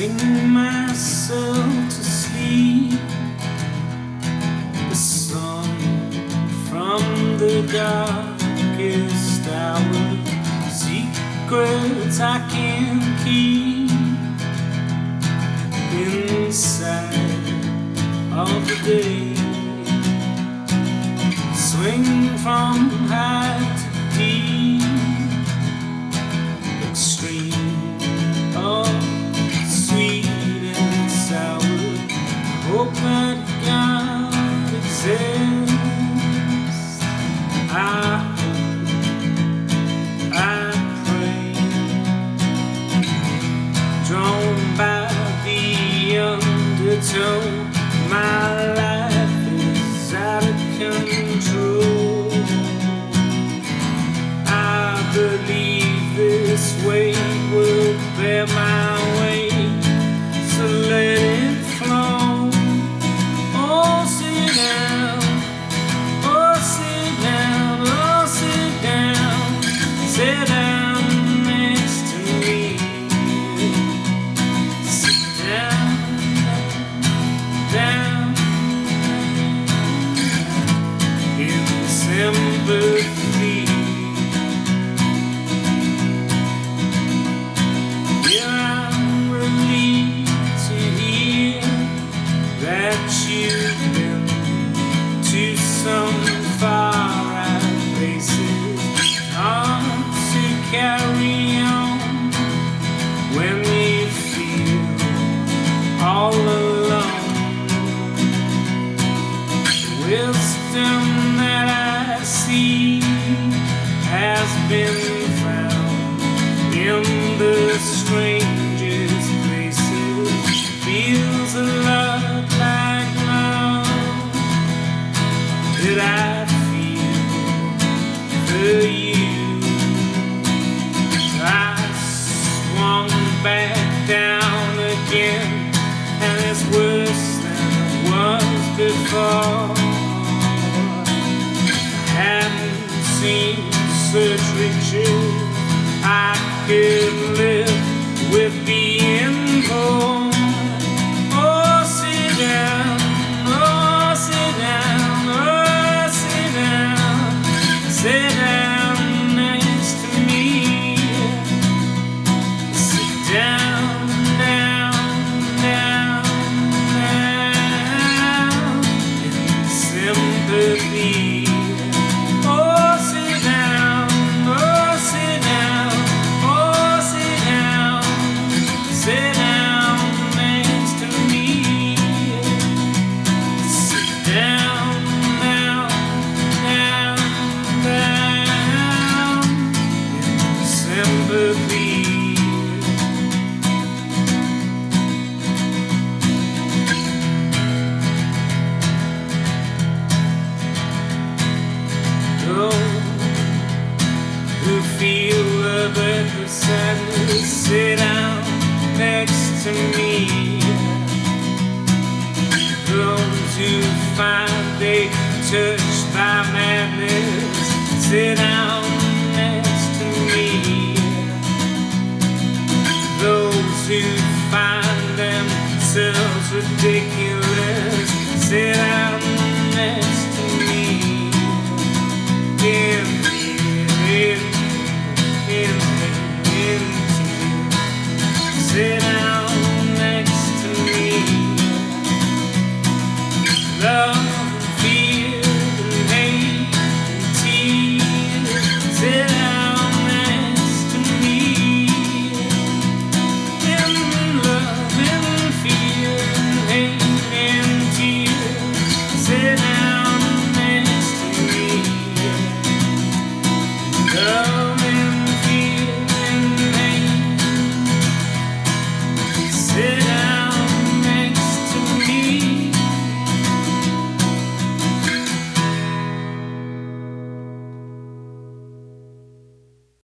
sing myself to sleep. The song from the darkest hour, secrets I can't keep inside of the day. Swing from high to deep. Exists. I I pray, drawn by the undertow. My life is out of control. Sympathy. The strangest places. Feels a like that I feel for you. I swung back down again, and it's worse than it was before. Hadn't seen such riches. I could live with being poor. and sit down next to me. Those who find they touched by madness, sit down next to me. Those who find themselves ridiculous, sit down next